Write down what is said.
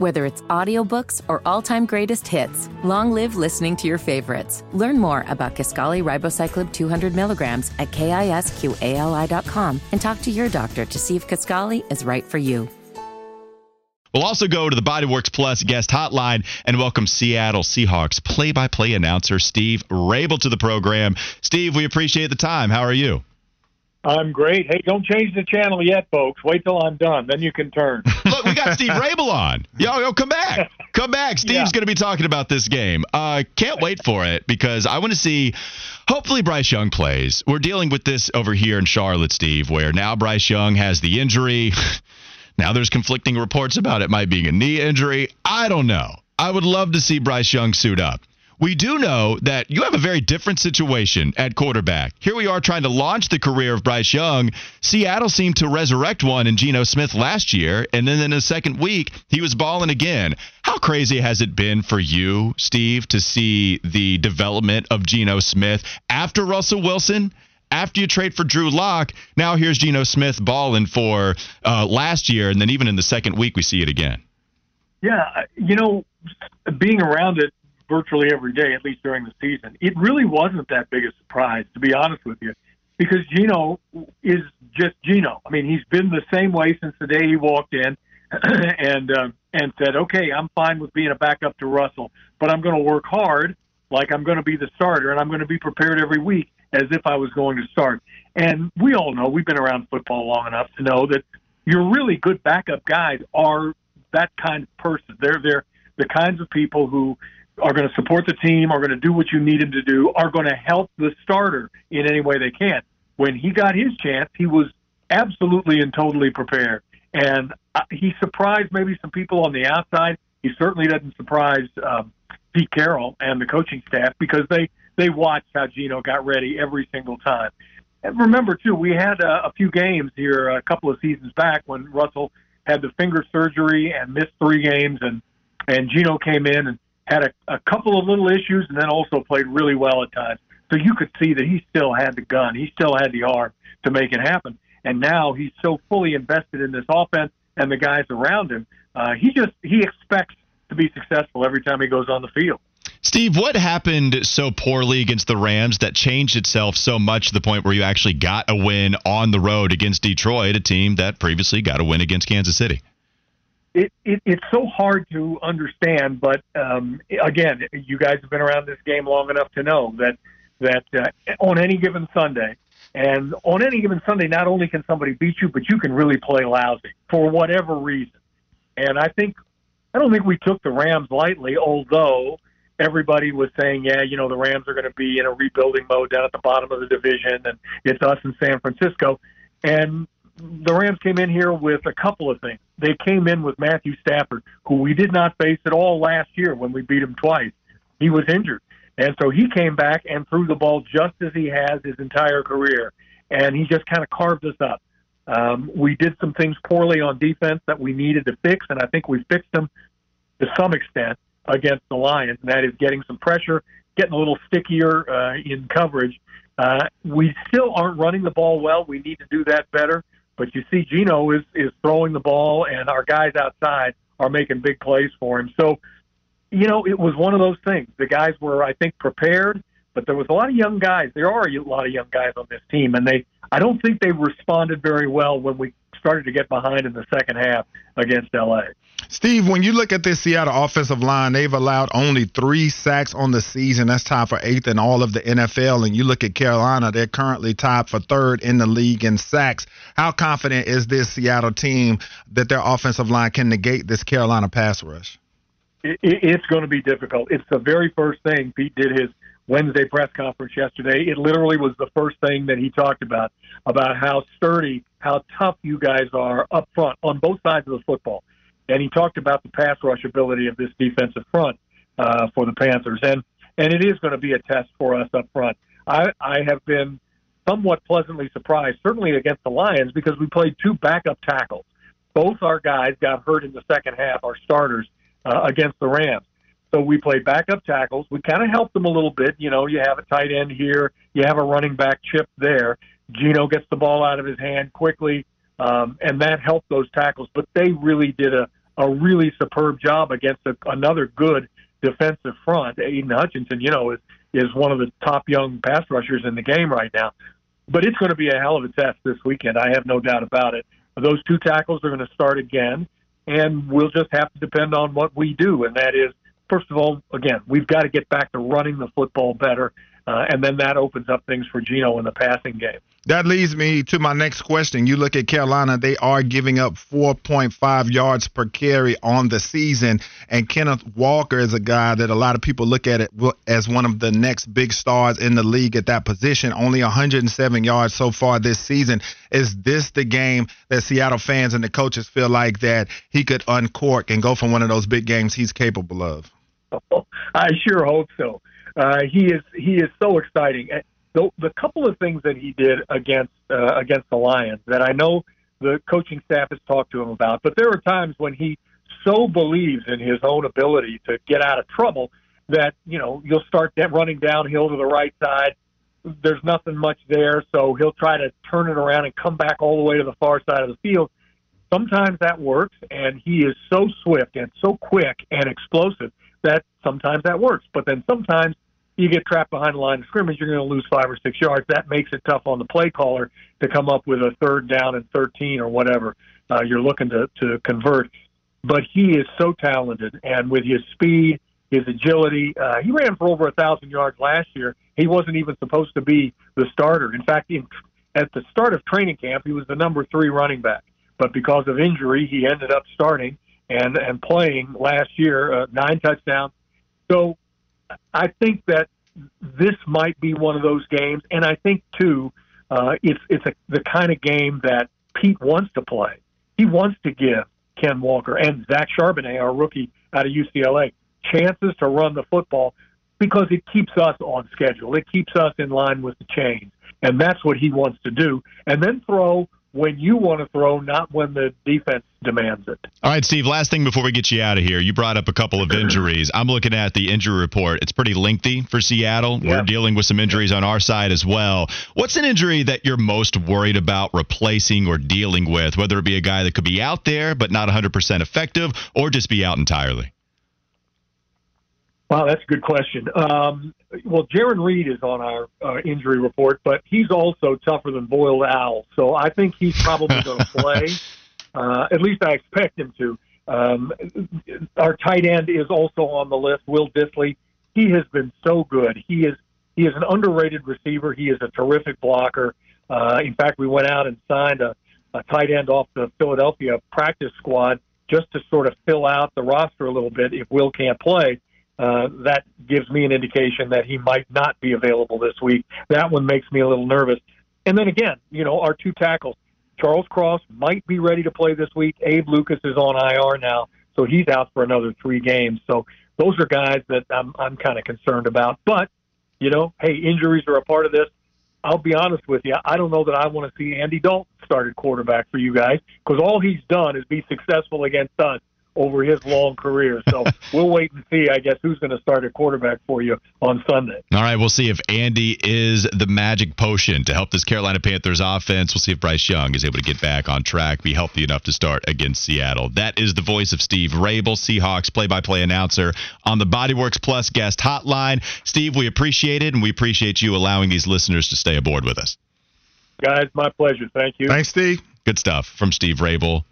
Whether it's audiobooks or all-time greatest hits, long live listening to your favorites. Learn more about Kisqali Ribociclib 200 milligrams at kisqali.com and talk to your doctor to see if Kisqali is right for you. We'll also go to the Bodyworks Plus guest hotline and welcome Seattle Seahawks play-by-play announcer Steve Raible to the program. Steve, we appreciate the time. How are you? I'm great. Hey, don't change the channel yet, folks. Wait till I'm done, then you can turn. Look, we got Steve Raible on. Yo, yo, come back, come back. Steve's yeah. going to be talking about this game. Uh, can't wait for it because I want to see. Hopefully, Bryce Young plays. We're dealing with this over here in Charlotte, Steve, where now Bryce Young has the injury. Now there's conflicting reports about it might being a knee injury. I don't know. I would love to see Bryce Young suit up. We do know that you have a very different situation at quarterback. Here we are trying to launch the career of Bryce Young. Seattle seemed to resurrect one in Geno Smith last year, and then in the second week, he was balling again. How crazy has it been for you, Steve, to see the development of Geno Smith after Russell Wilson? after you trade for Drew Lock, now here's Geno Smith balling for uh, last year, and then even in the second week, we see it again. Yeah, you know, being around it virtually every day, at least during the season, it really wasn't that big a surprise, to be honest with you, because Geno is just Geno. I mean, he's been the same way since the day he walked in, and uh, and said, "Okay, I'm fine with being a backup to Russell, but I'm going to work hard, like I'm going to be the starter, and I'm going to be prepared every week." as if I was going to start. And we all know, we've been around football long enough to know that your really good backup guys are that kind of person. They're they're the kinds of people who are going to support the team, are going to do what you need them to do, are going to help the starter in any way they can. When he got his chance, he was absolutely and totally prepared. And uh, he surprised maybe some people on the outside. He certainly doesn't surprise um, Pete Carroll and the coaching staff because they they watched how Geno got ready every single time. And remember too, we had a, a few games here a couple of seasons back when Russell had the finger surgery and missed three games, and and Geno came in and had a, a couple of little issues, and then also played really well at times. So you could see that he still had the gun, he still had the arm to make it happen. And now he's so fully invested in this offense and the guys around him. Uh, he just he expects to be successful every time he goes on the field. Steve, what happened so poorly against the Rams that changed itself so much to the point where you actually got a win on the road against Detroit, a team that previously got a win against Kansas City? It, it, it's so hard to understand, but um, again, you guys have been around this game long enough to know that that uh, on any given Sunday, and on any given Sunday, not only can somebody beat you, but you can really play lousy for whatever reason. And I think I don't think we took the Rams lightly, although everybody was saying, yeah, you know, the Rams are going to be in a rebuilding mode down at the bottom of the division, and it's us in San Francisco. And the Rams came in here with a couple of things. They came in with Matthew Stafford, who we did not face at all last year when we beat him twice. He was injured. And so he came back and threw the ball just as he has his entire career. And he just kind of carved us up. Um, we did some things poorly on defense that we needed to fix, and I think we fixed them to some extent against the Lions, and that is getting some pressure, getting a little stickier uh, in coverage. Uh, we still aren't running the ball well. We need to do that better. But you see, Geno is is throwing the ball, and our guys outside are making big plays for him. So, you know, it was one of those things. The guys were, I think, prepared, but there was a lot of young guys. There are a lot of young guys on this team, and they, I don't think they responded very well when we started to get behind in the second half against LA. Steve, when you look at this Seattle offensive line, they've allowed only three sacks on the season. That's tied for eighth in all of the NFL. And you look at Carolina, they're currently tied for third in the league in sacks. How confident is this Seattle team that their offensive line can negate this Carolina pass rush? it's going to be difficult. It's the very first thing Pete did his Wednesday press conference yesterday. It literally was the first thing that he talked about about how sturdy, how tough you guys are up front on both sides of the football and he talked about the pass rush ability of this defensive front uh, for the Panthers, and and it is going to be a test for us up front. I I have been somewhat pleasantly surprised, certainly against the Lions, because we played two backup tackles. Both our guys got hurt in the second half, our starters uh, against the Rams. So we played backup tackles. We kind of helped them a little bit. You know, you have a tight end here, you have a running back chip there. Geno gets the ball out of his hand quickly, um, and that helped those tackles. But they really did a, a really superb job against a, another good defensive front. Aidan Hutchinson, you know, is is one of the top young pass rushers in the game right now. But it's going to be a hell of a test this weekend. I have no doubt about it. Those two tackles are going to start again, and we'll just have to depend on what we do, and that is first of all, again, we've got to get back to running the football better. Uh, and then that opens up things for Geno in the passing game. That leads me to my next question. You look at Carolina, they are giving up 4.5 yards per carry on the season. And Kenneth Walker is a guy that a lot of people look at it as one of the next big stars in the league at that position. Only 107 yards so far this season. Is this the game that Seattle fans and the coaches feel like that he could uncork and go for one of those big games he's capable of? I sure hope so. Uh, he is he is so exciting. The, the couple of things that he did against uh, against the Lions that I know the coaching staff has talked to him about, but there are times when he so believes in his own ability to get out of trouble that you know you'll start running downhill to the right side. There's nothing much there, so he'll try to turn it around and come back all the way to the far side of the field. Sometimes that works, and he is so swift and so quick and explosive that sometimes that works. But then sometimes you get trapped behind the line of scrimmage, you're going to lose five or six yards. That makes it tough on the play caller to come up with a third down and 13 or whatever uh, you're looking to, to convert. But he is so talented, and with his speed, his agility, uh, he ran for over a thousand yards last year. He wasn't even supposed to be the starter. In fact, in, at the start of training camp, he was the number three running back. But because of injury, he ended up starting and and playing last year, uh, nine touchdowns. So I think that this might be one of those games, and I think too, uh, it's it's a, the kind of game that Pete wants to play. He wants to give Ken Walker and Zach Charbonnet, our rookie out of UCLA, chances to run the football because it keeps us on schedule. It keeps us in line with the chains, and that's what he wants to do. And then throw when you want to throw, not when the defense demands it. All right, Steve, last thing before we get you out of here. You brought up a couple of injuries. I'm looking at the injury report. It's pretty lengthy for Seattle. Yeah. We're dealing with some injuries on our side as well. What's an injury that you're most worried about replacing or dealing with, whether it be a guy that could be out there but not 100% effective or just be out entirely? Wow, that's a good question. Um, well, Jarran Reed is on our uh, injury report, but he's also tougher than boiled owl. So I think he's probably going to play. Uh, at least I expect him to. Um, our tight end is also on the list, Will Dissly, He has been so good. He is he is an underrated receiver. He is a terrific blocker. Uh, in fact, we went out and signed a, a tight end off the Philadelphia practice squad just to sort of fill out the roster a little bit if Will can't play uh, that gives me an indication that he might not be available this week. That one makes me a little nervous. And then again, you know, our two tackles, Charles Cross might be ready to play this week. Abe Lucas is on IR now, so he's out for another three games. So those are guys that I'm I'm kind of concerned about. But you know, hey, injuries are a part of this. I'll be honest with you. I don't know that I want to see Andy Dalton started quarterback for you guys because all he's done is be successful against us over his long career. So we'll wait and see, I guess, who's going to start at quarterback for you on Sunday. All right, we'll see if Andy is the magic potion to help this Carolina Panthers offense. We'll see if Bryce Young is able to get back on track, be healthy enough to start against Seattle. That is the voice of Steve Raible, Seahawks play-by-play announcer on the Bodyworks Plus guest hotline. Steve, we appreciate it, and we appreciate you allowing these listeners to stay aboard with us. Guys, my pleasure. Thank you. Thanks, Steve. Good stuff from Steve Raible.